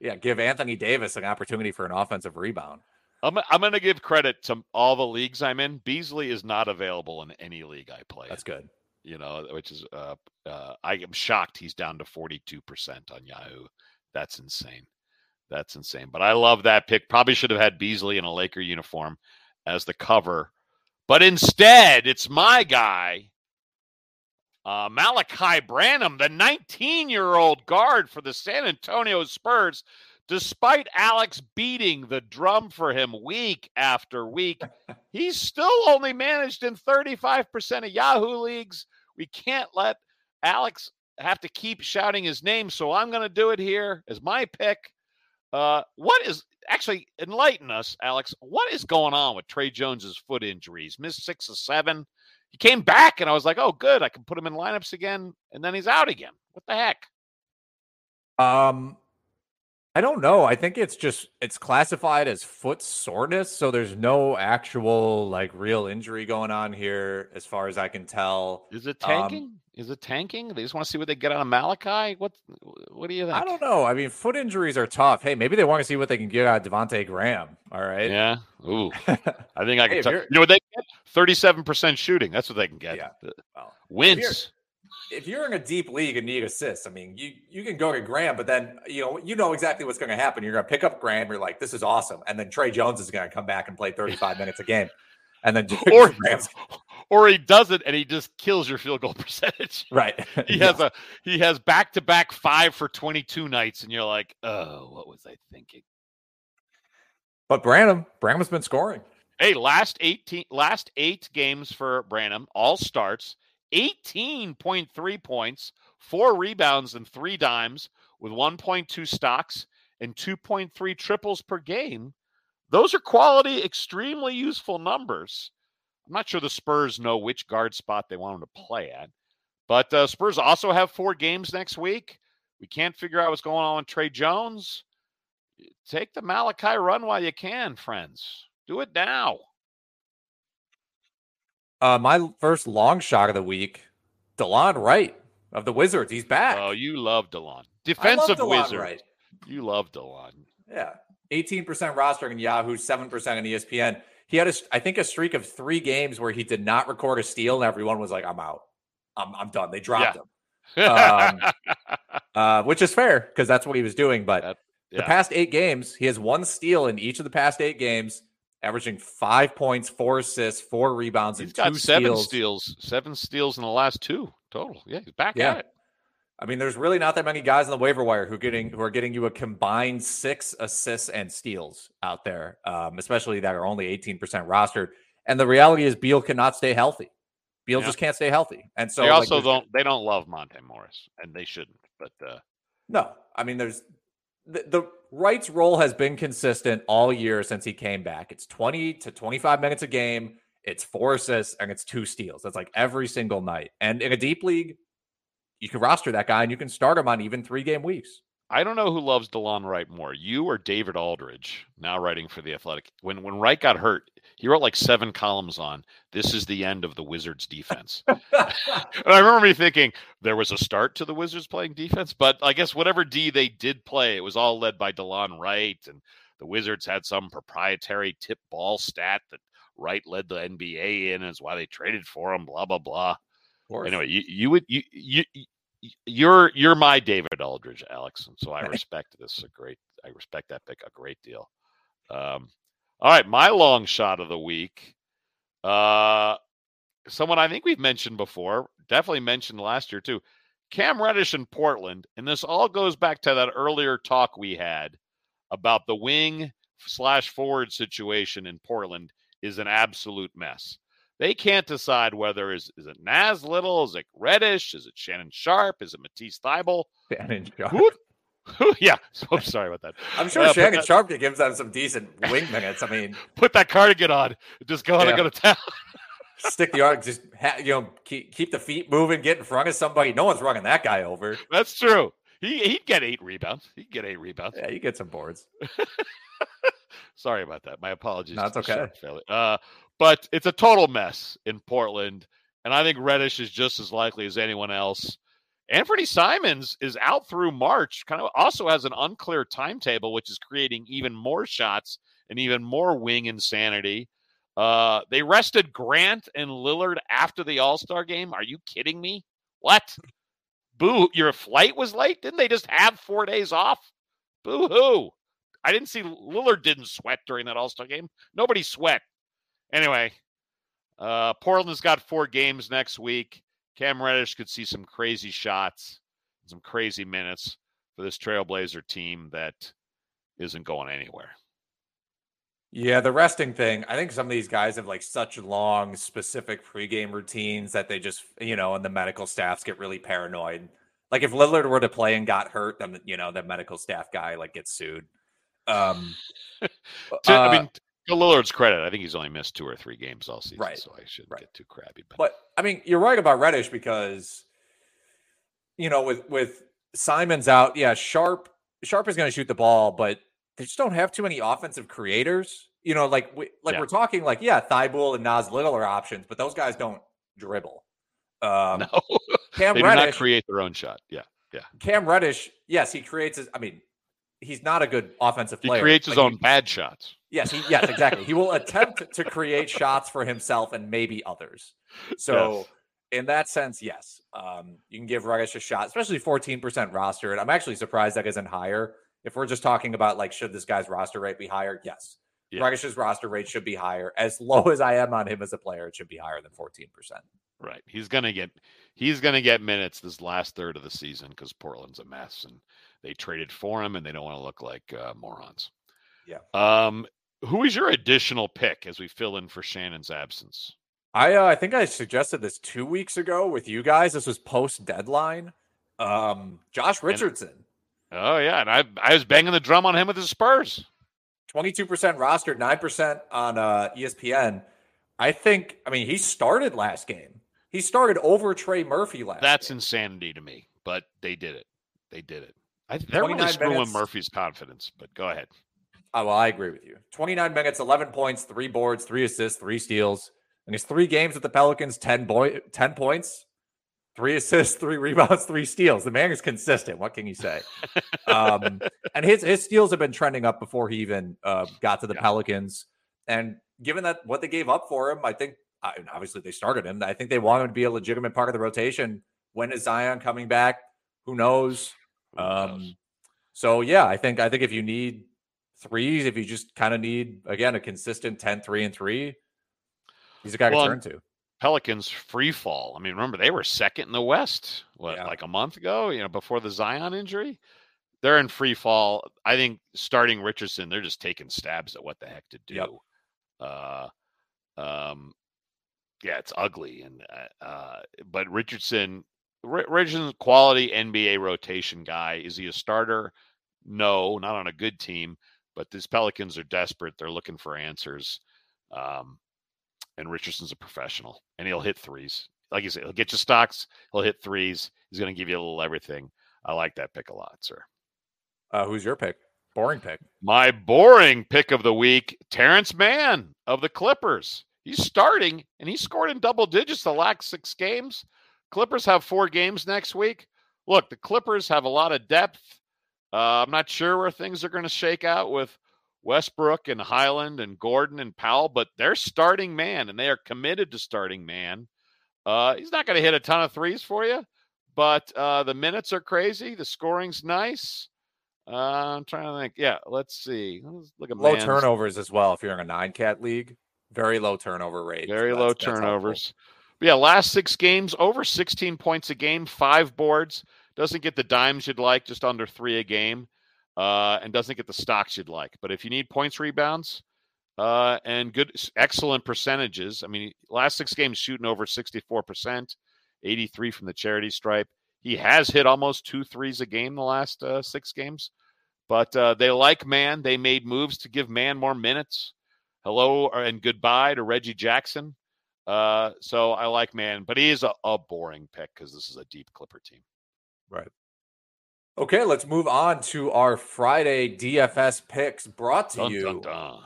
Yeah, give Anthony Davis an opportunity for an offensive rebound. I'm I'm going to give credit to all the leagues I'm in. Beasley is not available in any league I play. That's good. you know, which is uh, uh, I am shocked he's down to 42% on Yahoo. That's insane. That's insane. But I love that pick. Probably should have had Beasley in a Laker uniform as the cover. But instead, it's my guy, uh, Malaki Branham, the 19 year old guard for the San Antonio Spurs. Despite Alex beating the drum for him week after week, *laughs* he's still only managed in 35% of Yahoo leagues. We can't let Alex have to keep shouting his name, so I'm going to do it here as my pick. Uh, what is actually enlighten us, Alex? What is going on with Tre Jones's foot injuries? Missed six of seven. He came back, and I was like, "Oh, good, I can put him in lineups again." And then he's out again. What the heck? Um, I don't know. I think it's just it's classified as foot soreness, so there's no actual like real injury going on here, as far as I can tell. Is it Um, tanking? is it tanking? They just want to see what they get out of Malaki. What? What do you think? I don't know. I mean, foot injuries are tough. Hey, maybe they want to see what they can get out of Devonte Graham. All right. Yeah. Ooh. *laughs* I think I can tell. you're- know what they get? Thirty-seven percent shooting. That's what they can get. Yeah. Well, Wins. If you're in a deep league and need assists, I mean, you you can go to Graham, but then you know you know exactly what's going to happen. You're going to pick up Graham. You're like, this is awesome, and then Tre Jones is going to come back and play 35 *laughs* minutes a game, and then *laughs* Or Graham's *laughs* or he doesn't, and he just kills your field goal percentage. right. He Yeah. has a he has back to back five for twenty-two nights, and you're like, oh, what was I thinking? but Branham, Branham's been scoring. Hey, last eighteen, last eight games for Branham, all starts, eighteen point three points, four rebounds, and three dimes, with one point two stocks and two point three triples per game. Those are quality, extremely useful numbers. I'm not sure the Spurs know which guard spot they want him to play at, but uh, Spurs also have four games next week. We can't figure out what's going on with Tre Jones. Take the Malaki run while you can, friends. Do it now. Uh, my first long shot of the week, Delon Wright of the Wizards. He's back. Oh, you love Delon. I love Defensive Delon wizard. Wright. You love Delon. Yeah. 18% roster in Yahoo, 7% in ESPN. He had, a, I think, a streak of three games where he did not record a steal, and everyone was like, I'm out. I'm, I'm done. They dropped Yeah. him, Um, *laughs* uh, which is fair because that's what he was doing. But That- the past eight games, he has one steal in each of the past eight games, averaging five points, four assists, four rebounds, He's and got two seven steals. steals, seven steals in the last two total. Yeah, he's back Yeah. at it. I mean, there's really not that many guys on the waiver wire who getting who are getting you a combined six assists and steals out there, um, especially that are only 18% rostered. And the reality is, Beal cannot stay healthy. Beal Yeah. just can't stay healthy. And so they also there's- don't they don't love Monte Morris, and they shouldn't. But uh, No, I mean, there's the, the Wright's role has been consistent all year since he came back. It's 20 to 25 minutes a game. It's four assists and it's two steals. That's like every single night. And in a deep league, you can roster that guy and you can start him on even three game weeks. I don't know who loves Delon Wright more, you or David Aldridge, now writing for the Athletic. When when Wright got hurt, he wrote like seven columns on this is the end of the Wizards defense. *laughs* *laughs* and I remember me thinking there was a start to the Wizards playing defense, but I guess whatever D they did play, it was all led by Delon Wright, and the Wizards had some proprietary tip ball stat that Wright led the NBA in, and is why they traded for him. Blah blah blah. Anyway, you you would you you. you- You're you're my David Aldridge, Alex, and so I *laughs* respect this a great. I respect that pick a great deal. Um, all right, my long shot of the week. Uh, someone I think we've mentioned before, definitely mentioned last year too. Cam Reddish in Portland, and this all goes back to that earlier talk we had about the wing slash forward situation in Portland is an absolute mess. They can't decide whether is is it Nas Little, is it Reddish, is it Shannon Sharpe, is it Matisse Thybulle? Shannon Sharpe. Who *laughs* yeah, I'm sorry about that. I'm sure Uh, Shannon put, Sharpe gives them some decent wing minutes. I mean, *laughs* put that cardigan on. Just go on Yeah. and go to town. *laughs* stick the arm, just ha- you know, keep keep the feet moving, get in front of somebody. No one's running that guy over. That's true. He he'd get eight rebounds. He'd get eight rebounds. Yeah, you get some boards. Sorry about that. My apologies. No, it's to the okay. Uh, but it's a total mess in Portland, and I think Reddish is just as likely as anyone else. Anthony Simons is out through March. Kind of also has an unclear timetable, which is creating even more shots and even more wing insanity. Uh, they rested Grant and Lillard after the All Star game. Are you kidding me? What? Boo! Your flight was late. Didn't they just have four days off? Boo hoo! I didn't see Lillard didn't sweat during that All Star game. Nobody sweat. Anyway, uh, Portland's got four games next week. Cam Reddish could see some crazy shots, some crazy minutes for this Trailblazer team that isn't going anywhere. Yeah, the resting thing. I think some of these guys have like such long, specific pregame routines that they just, you know, and the medical staffs get really paranoid. Like if Lillard were to play and got hurt, then you know the medical staff guy like gets sued. Um, *laughs* To, I uh, mean, to Lillard's credit, I think he's only missed two or three games all season, Right, so I shouldn't right. get too crabby. But, But I mean, you're right about Reddish because you know, with with Simons out, yeah, Sharpe Sharpe is going to shoot the ball, but they just don't have too many offensive creators. You know, like we, like Yeah. we're talking like yeah, Thybulle and Nas Little are options, but those guys don't dribble. Um, *laughs* no, Cam they do not create their own shot. Yeah, yeah. Cam Reddish, yes, he creates his. I mean, he's not a good offensive player. He creates his Like, own he- bad shots. Yes, he, yes, exactly. he will *laughs* attempt to create shots for himself and maybe others. So, Yes. in that sense, yes, um, you can give Reddish a shot, especially 14% roster. And I'm actually surprised that isn't higher. If we're just talking about like, should this guy's roster rate be higher? Yes. Yeah. Reddish's roster rate should be higher. As low as I am on him as a player, it should be higher than 14%. Right. He's gonna get he's gonna get minutes this last third of the season because Portland's a mess and they traded for him and they don't want to look like uh, morons. Yeah. Um, who is your additional pick as we fill in for Shannon's absence? I uh, I think I suggested this two weeks ago with you guys. This was post deadline. Um, Josh Richardson. Oh yeah, and I I was banging the drum on him with the Spurs. 22% rostered, 9% on uh, ESPN. I think, I mean, he started last game. He started over Trey Murphy last That's game. insanity to me, but they did it. They did it. I, they're 29 really screwing minutes. Murphy's confidence. But go ahead. Oh, well, I agree with you. 29 minutes, 11 points, three boards, three assists, three steals. And his three games with the Pelicans, 10, boy, 10 points, three *laughs* assists, three rebounds, three steals. The man is consistent. What can you say? *laughs* um, and his, his steals have been trending up before he even uh, got to the Yeah. Pelicans. And given that what they gave up for him, I think obviously they started him. I think they want him to be a legitimate part of the rotation. When is Zion coming back? Who knows? Um, so yeah, I think I think if you need threes, if you just kind of need again a consistent 10, 3, and 3, he's a guy Well, to turn to. Pelicans free fall. I mean, remember they were second in the West. What, Yeah. like a month ago? You know, before the Zion injury, they're in free fall. I think starting Richardson, they're just taking stabs at what the heck to do. Yep. Uh, um, yeah, it's ugly, and uh, uh, but Richardson, Richardson's quality NBA rotation guy. Is he a starter? No, not on a good team. But these Pelicans are desperate. They're looking for answers. Um, and Richardson's a professional, and he'll hit threes. Like you said, he'll get you stocks. He'll hit threes. He's going to give you a little everything. I like that pick a lot, sir. Uh, who's your pick? Boring pick. My boring pick of the week, Terance Mann of the Clippers. He's starting, and he scored in double digits the last six games. Clippers have four games next week. Look, the Clippers have a lot of depth. Uh, I'm not sure where things are going to shake out with Westbrook and Hyland and Gordon and Powell, but they're starting Mann, and they are committed to starting Mann. Uh, he's not going to hit a ton of threes for you, but uh, the minutes are crazy. The scoring's nice. Uh, I'm trying to think. Yeah, let's see. Let's look at Low Mann's- turnovers as well. If you're in a nine cat league, very low turnover rate. Very so low that's- that's turnovers. But yeah, last six games, over 16 points a game, five boards. Doesn't get the dimes you'd like, just under three a game, uh, and doesn't get the stocks you'd like. But if you need points, rebounds, uh, and good, excellent percentages. I mean, last six games shooting over 64%, 83 from the charity stripe. He has hit almost two threes a game the last uh, six games, but uh, they like Mann. They made moves to give Mann more minutes. Hello and goodbye to Reggie Jackson. Uh, so I like Mann, but he is a, a boring pick because this is a deep Clipper team. Right. Okay, let's move on to our Friday DFS picks brought to Dun, you dun, dun.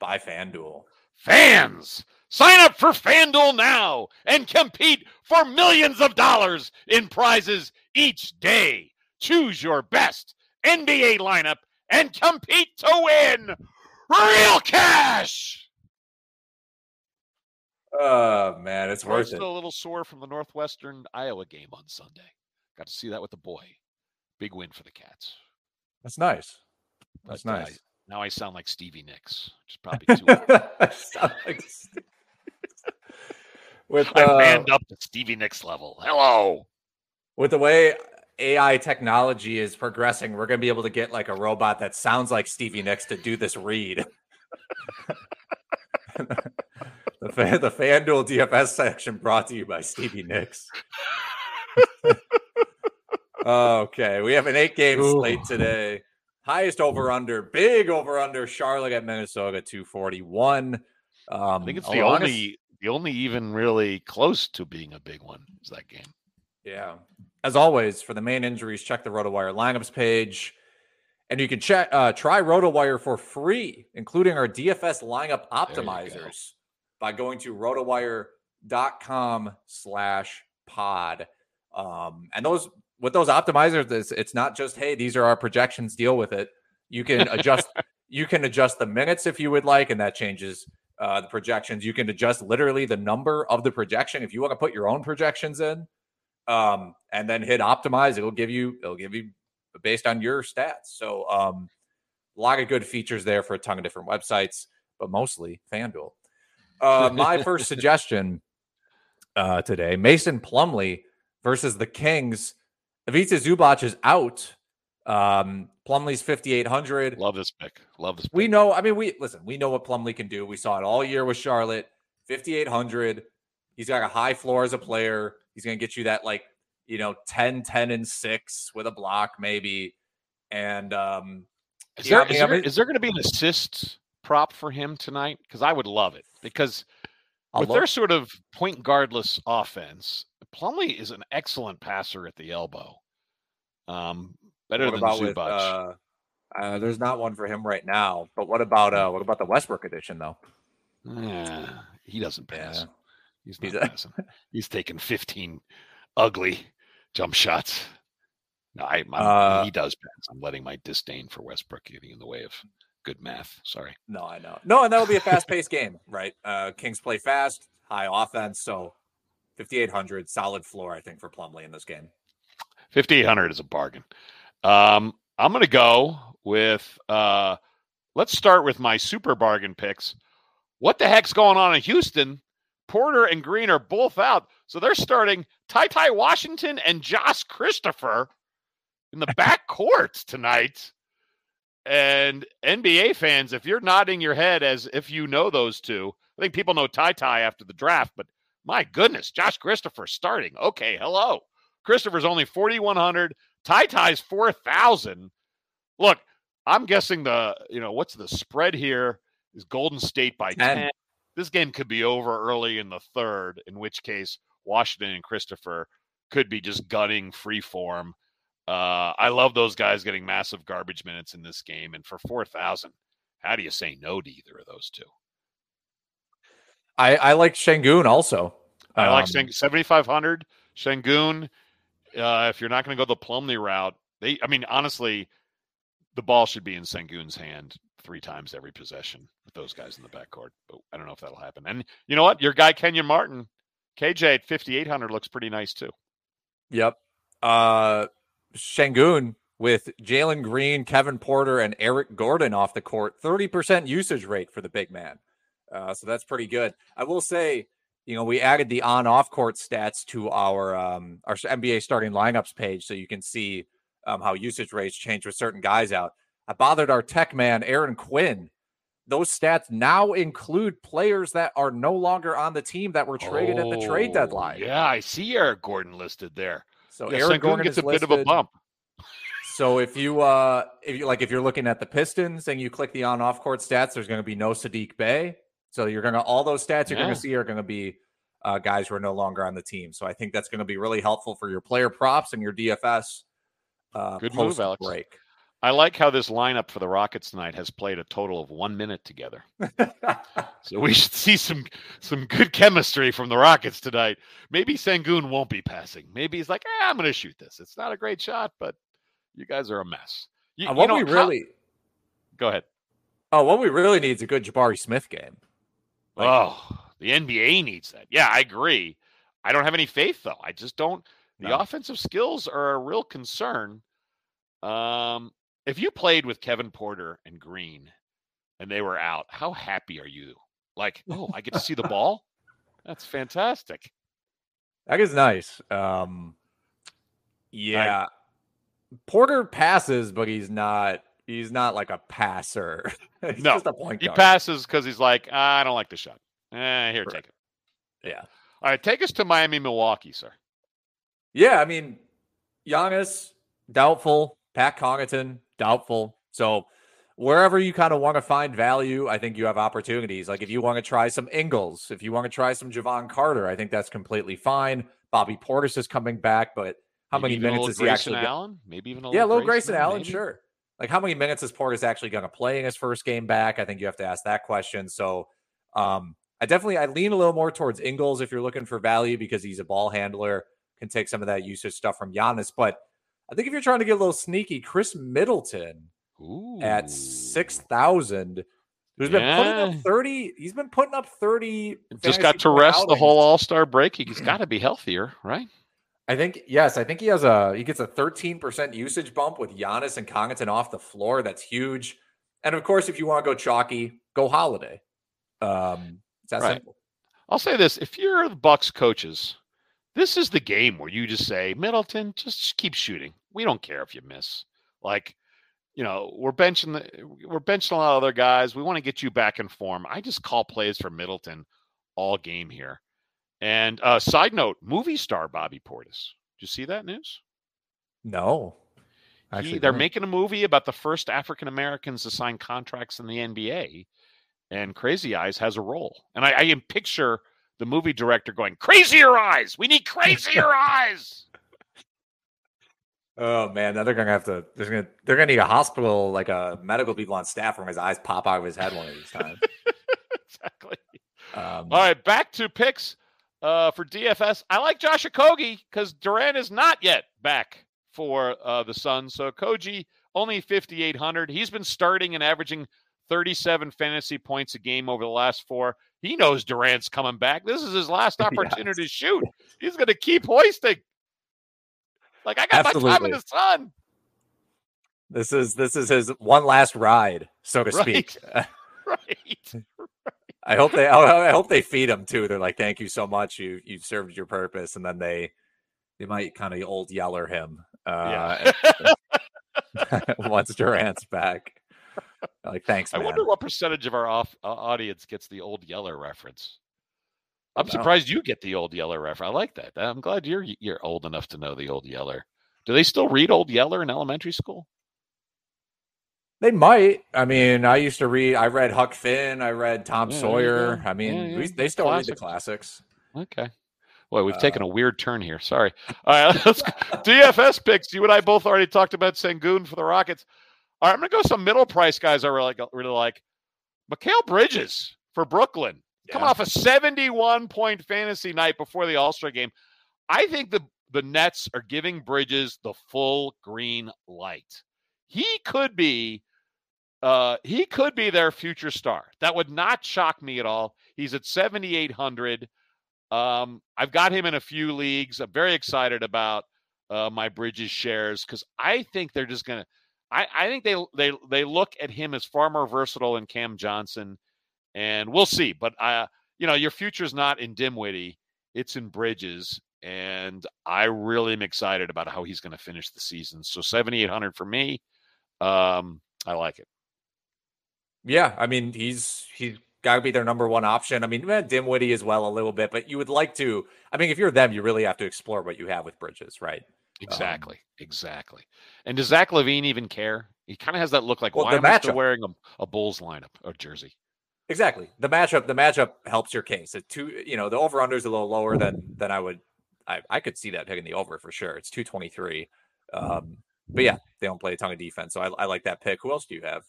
by FanDuel. Fans, sign up for FanDuel now and compete for millions of dollars in prizes each day. Choose your best NBA lineup and compete to win real cash. Oh man, it's worth still it. a little sore from the Northwestern Iowa game on Sunday. Got to see that with the boy. Big win for the Cats. That's nice. That's But, uh, nice. now I sound like Stevie Nicks, which is *laughs* probably too. Sound like Steve- *laughs* with I uh, manned up to Stevie Nicks level. Hello. with the way AI technology is progressing, we're gonna be able to get like a robot that sounds like Stevie Nicks to do this read. *laughs* the fan, the FanDuel DFS section brought to you by Stevie Nicks. *laughs* okay, we have an eight game Ooh. slate today. Highest over under, big over under. Charlotte at Minnesota, two forty one. Um, I think it's the lot of- only, the only even really close to being a big one is that game. Yeah. As always, for the main injuries, check the RotoWire lineups page. And you can check uh, try RotoWire for free, including our DFS lineup There you go. optimizers by going to rotowire.com slash pod. Um, and those with those optimizers, it's, it's not just, hey, these are our projections, deal with it. You can adjust *laughs* you can adjust the minutes if you would like, and that changes uh, the projections. You can adjust literally the number of the projection if you want to put your own projections in um, and then hit optimize. It'll give you it'll give you based on your stats. So um, a lot of good features there for a ton of different websites, but mostly FanDuel. Uh, *laughs* my first suggestion uh, today: Mason Plumlee versus the Kings. Ivica Zubac is out. Um, Plumlee's fifty eight hundred. Love this pick. Love this pick. We know. I mean, we listen. We know what Plumlee can do. We saw it all year with Charlotte. Fifty eight hundred. He's got a high floor as a player. He's going to get you that like you know 10, 10 and six with a block maybe. And um, Is Yeah, there, I mean, is I mean- is there going to be an assist prop for him tonight? Because I would love it. Because I'll with their sort of point guardless offense, Plumlee is an excellent passer at the elbow. Um, better what than about Zubac. with, uh, uh, there's not one for him right now. But what about uh, what about the Westbrook edition though? Eh, he doesn't pass. Yeah. He's He's not a- *laughs* passing. He's taking 15 ugly jump shots. No, I, I'm- Uh, he does pass. I'm letting my disdain for Westbrook getting in the way of good math. Sorry. No, I know. No, and that'll be a fast paced game, right? Uh, Kings play fast, high offense, so 5800 solid floor, I think, for Plumlee in this game. 5800 is a bargain. Um, I'm going to go with, uh, let's start with my super bargain picks. What the heck's going on in Houston? Porter and Green are both out. So they're starting Ty Ty Washington and Josh Christopher in the back court tonight. And NBA fans, if you're nodding your head as if you know those two, I think people know Ty Ty after the draft, but my goodness, Josh Christopher starting. Okay, hello. Christopher's only 4,100. Ty Ty's 4,000. Look, I'm guessing the, you know, what's the spread here is Golden State by 10. 10. This game could be over early in the third, in which case Washington and Christopher could be just gutting free form. Uh, I love those guys getting massive garbage minutes in this game. And for 4,000, how do you say no to either of those two? I, I like Sengun also. I like Um, Sengun 7,500. Sengun, uh, if you're not going to go the Plumlee route, they, I mean, honestly, the ball should be in Sengun's hand three times every possession with those guys in the backcourt. But I don't know if that'll happen. And you know what? Your guy, Kenyon Martin, KJ at 5,800 looks pretty nice too. Yep. Uh, Sengun with Jalen Green, Kevin Porter, and Eric Gordon off the court. 30% usage rate for the big man. Uh, so that's pretty good. I will say, you know, we added the on off court stats to our um, our NBA starting lineups page so you can see um, how usage rates change with certain guys out. I bothered our tech man, Aaron Quinn. Those stats now include players that are no longer on the team that were traded at the trade Oh, deadline. Yeah, I see Eric Gordon listed there. So Yeah, Aaron Gordon gets a bit of a bump. So if you uh if you like if you're looking at the Pistons and you click the on off court stats, there's going to be no Saddiq Bey. So you're going to all those stats you're Yeah. going to see are going to be uh, guys who are no longer on the team. So I think that's going to be really helpful for your player props and your DFS. Uh, Good move, Alex. Break. I like how this lineup for the Rockets tonight has played a total of one minute together. *laughs* So we should see some some good chemistry from the Rockets tonight. Maybe Sengun won't be passing. Maybe he's like, eh, I'm going to shoot this. It's not a great shot, but you guys are a mess. You, Uh, you what know, we how- really go ahead. oh what we really need is a good Jabari Smith game. Like- oh, the NBA needs that. Yeah, I agree. I don't have any faith though. I just don't. The No. offensive skills are a real concern. Um, if you played with Kevin Porter and Green, and they were out, how happy are you? Like, oh, I get to see the *laughs* ball. That's fantastic. That is nice. Um, yeah, Porter passes, but he's not. He's not like a passer. *laughs* he's No, just a point He guard. passes because he's like, "Ah, I don't like the shot. Eh, here, take it. Yeah, All right, take us to Miami, Milwaukee, sir. yeah. I mean, Giannis doubtful. Pat Connaughton doubtful. So wherever you kind of want to find value, I think you have opportunities. Like if you want to try some Ingles, if you want to try some Jevon Carter, I think that's completely fine. Bobby Portis is coming back, but how Maybe many minutes is he Grayson actually? Allen? Maybe even a Yeah, little little Grayson Allen, maybe? sure. Like how many minutes is Portis actually going to play in his first game back? I think you have to ask that question. So, um, I definitely I lean a little more towards Ingles if you're looking for value because he's a ball handler, can take some of that usage stuff from Giannis. But I think if you're trying to get a little sneaky, Khris Middleton Ooh. at six thousand, who's been putting up thirty. He's been putting up thirty. Just got to rest the whole. All Star break. He's *clears throat* got to be healthier, right? I think yes, I think he has a he gets a 13% usage bump with Giannis and Connaughton off the floor. That's huge. And of course, if you want to go chalky, go Holiday. Um it's that Right. simple. I'll say this: if you're the Bucks coaches, this is the game where you just say, Middleton, just keep shooting. We don't care if you miss. Like, you know, we're benching the we're benching a lot of other guys. We want to get you back in form. I just call plays for Middleton all game here. And uh side note, movie star Bobby Portis. Did you see that news? No. He- Actually, they're no. making a movie about the first African Americans to sign contracts in the NBA, and Crazy Eyes has a role. And I, I can picture the movie director going, "Crazier eyes! We need crazier *laughs* eyes!" Oh man, now they're gonna have to they're gonna they're gonna need a hospital, like a medical people on staff when his eyes pop out of his head one of these times. *laughs* exactly. Um, All right, back to picks uh, for DFS. I like Josh Okogie because Durant is not yet back for uh, the Suns. So Koji only 5,800. He's been starting and averaging 37 fantasy points a game over the last four. He knows Durant's coming back. This is his last *laughs* opportunity to shoot. He's going to keep hoisting. Like I got my time in the sun. this is this is his one last ride, so to Right. speak. *laughs* Right. *laughs* I hope they. I hope they feed him too. They're like, "Thank you so much. You you served your purpose." And then they they might kind of old yeller him uh, Yeah. once Durant's back. Like, thanks, I wonder what percentage of our off, uh, audience gets the old Yeller reference. I'm know. surprised you get the old Yeller reference. I like that. I'm glad you're you're old enough to know the old Yeller. Do they still read old Yeller in elementary school? They might. I mean, I used to read. I read Huck Finn. I read Tom Yeah, Sawyer. I mean, Yeah, yeah. we, they still read the Classics. Okay. Boy, we've taken a Uh, weird turn here. Sorry. All right, *laughs* let's. DFS *laughs* picks. You and I both already talked about Sengun for the Rockets. All right, I'm gonna go some middle price guys I really really like. Mikal Bridges for Brooklyn, coming off a 71 point fantasy night before the All Star game. I think the the Nets are giving Bridges the full green light. He could be uh he could be their future star. That would not shock me at all. He's at 7800. Um I've got him in a few leagues. I'm very excited about uh my Bridges shares cuz I think they're just going to I I think they they they look at him as far more versatile than Cam Johnson and we'll see. But uh you know, your future's not in Dinwiddie, it's in Bridges and I really am excited about how he's going to finish the season. So 7800 for me. Um I like it. Yeah, I mean, he's he's got to be their number one option. I mean, eh, Dinwiddie as well a little bit, but you would like to. I mean, if you're them, you really have to explore what you have with Bridges, right? Exactly. Um, exactly. And does Zach LaVine even care? He kind of has that look like, well, why am. I still wearing a, a Bulls lineup or jersey? Exactly. The matchup, the matchup helps your case. It two, you know, the over under is a little lower than than I would. I, I could see that picking the over for sure. It's two twenty three. Um, but yeah, they don't play a ton of defense, so I, I like that pick. Who else do you have?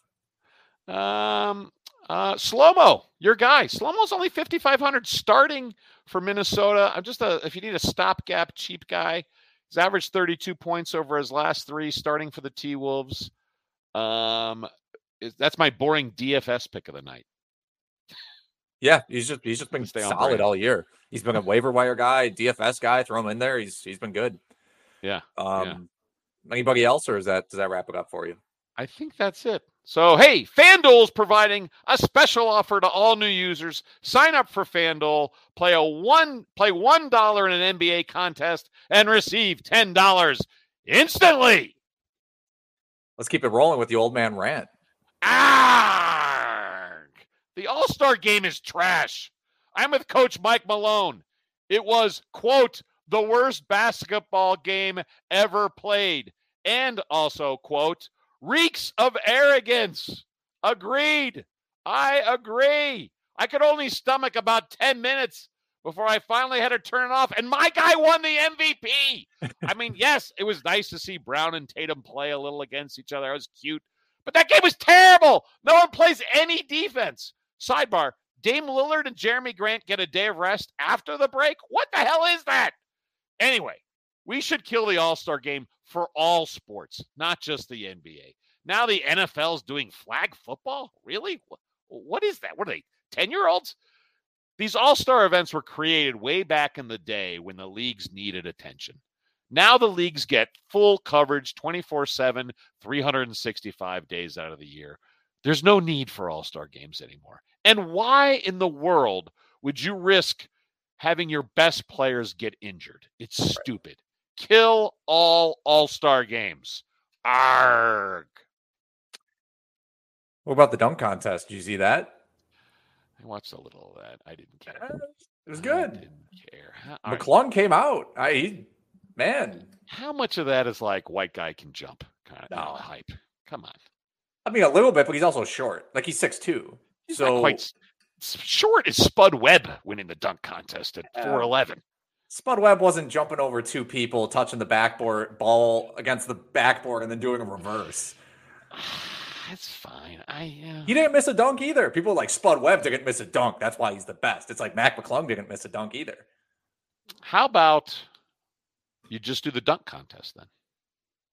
Um, uh, Slomo, your guy. Slomo's only fifty five hundred starting for Minnesota. I'm just a if you need a stopgap cheap guy. He's averaged 32 points over his last three, starting for the T Wolves. Um, that's my boring DFS pick of the night. Yeah, he's just he's just been solid all year. He's been a waiver wire guy, DFS guy. Throw him in there. He's he's been good. Yeah. Um, yeah. anybody else, or is that does that wrap it up for you? I think that's it. So hey, FanDuel's providing a special offer to all new users. Sign up for FanDuel, play a one play one dollar in an NBA contest, and receive ten dollars instantly. Let's keep it rolling with the old man rant. Ah, the All Star game is trash. I'm with Coach Mike Malone. It was, quote, the worst basketball game ever played. And also, quote, reeks of arrogance. Agreed. I agree. I could only stomach about 10 minutes before I finally had to turn it off. And my guy won the MVP. I mean, *laughs* yes, it was nice to see Brown and Tatum play a little against each other. It was cute. But that game was terrible. No one plays any defense. Sidebar Dame Lillard and Jerami Grant get a day of rest after the break? What the hell is that? Anyway, we should kill the All Star game for all sports, not just the NBA. Now the NFL's doing flag football? Really? What is that? What are they, 10 year olds? These All Star events were created way back in the day when the leagues needed attention. Now the leagues get full coverage 24 7, 365 days out of the year. There's no need for all star games anymore. And why in the world would you risk having your best players get injured? It's stupid. Kill all all star games. Arg. What about the dunk contest? Did you see that? I watched a little of that. I didn't care. It was good. I didn't care. McClung came out. I he, man. How much of that is like white guy can jump kind of no. hype? Come on. I mean, a little bit, but he's also short. Like he's six two. so quite short is Spud Webb winning the dunk contest at four eleven. Spud Webb wasn't jumping over two people, touching the backboard ball against the backboard, and then doing a reverse. *sighs* That's fine. I uh... he didn't miss a dunk either. People like Spud Webb didn't miss a dunk. That's why he's the best. It's like Mac McClung didn't miss a dunk either. How about you just do the dunk contest then?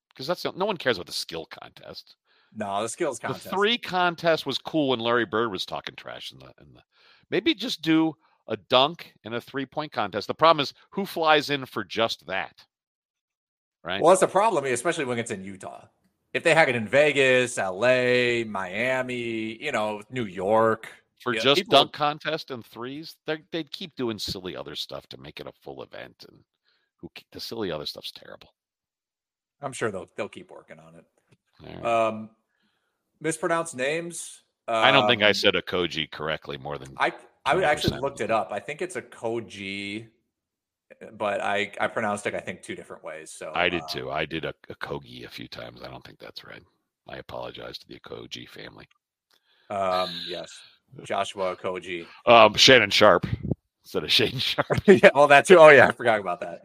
Because that's no one cares about the skill contest. No, the skills contest. The three contest was cool when Larry Bird was talking trash in the in the. Maybe just do a dunk and a three point contest. The problem is who flies in for just that. Right. Well, that's the problem, especially when it's in Utah. If they had it in Vegas, LA, Miami, you know, New York, for just dunk contest and threes, they'd keep doing silly other stuff to make it a full event, and who the silly other stuff's terrible. I'm sure they'll they'll keep working on it. Right. Um, mispronounced names. Um, I don't think I um, said Okogie correctly more than I. I actually looked it up. I think it's Okogie, but I I pronounced it I think two different ways. So I did uh, too. I did a, a Kogi a few times. I don't think that's right. I apologize to the Koji family. Um. Yes. Josh Okogie. Um. Shannon Sharpe instead of Shane Sharpe. *laughs* yeah, well, that too. Oh, yeah, I forgot about that.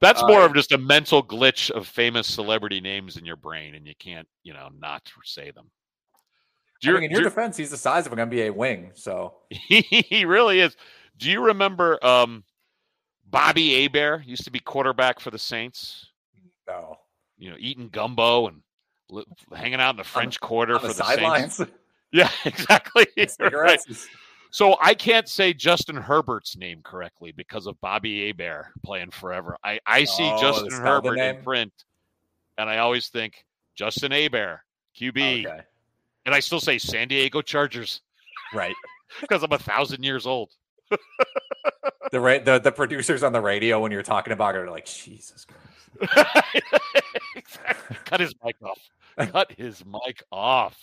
That's uh, more of just a mental glitch of famous celebrity names in your brain, and you can't, you know, not say them. You, I mean, in your defense, he's the size of an NBA wing, so *laughs* he really is. Do you remember um, Bobby Hebert used to be quarterback for the Saints? No. You know, eating gumbo and li- hanging out in the French on, Quarter on for the, the sidelines. *laughs* *laughs* Yeah, exactly. right. So I can't say Justin Herbert's name correctly because of Bobby Hebert playing forever. I, I see oh, Justin Herbert in print, and I always think Justin Hebert, QB. Okay. And I still say San Diego Chargers. Right. *laughs* because I'm a thousand years old. *laughs* the, ra- the the producers on the radio when you're talking about it are like, Jesus Christ. *laughs* exactly. Cut his mic off. Cut his mic off.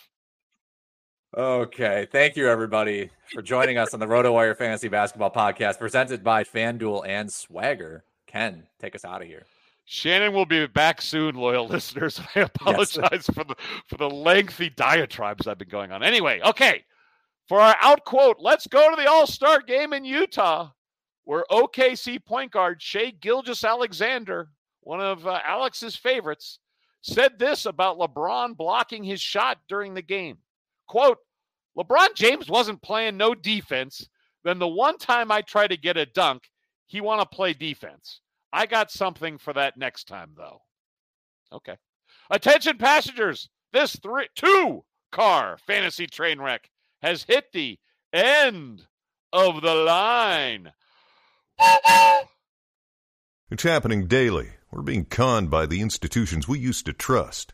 Okay. Thank you, everybody, for joining us on the RotoWire Fantasy Basketball Podcast presented by FanDuel and Swagger. Ken, take us out of here. Shannon will be back soon, loyal *laughs* listeners. I apologize yes. for the for the lengthy diatribes I've been going on. Anyway, okay. For our out quote, let's go to the All Star game in Utah, where OKC point guard Shai Gilgeous-Alexander, one of uh, Alex's favorites, said this about LeBron blocking his shot during the game. Quote, LeBron James wasn't playing no defense. Then the one time I try to get a dunk, he want to play defense. I got something for that next time, though. Okay. Attention, passengers. This three, two car fantasy train wreck has hit the end of the line. It's happening daily. We're being conned by the institutions we used to trust.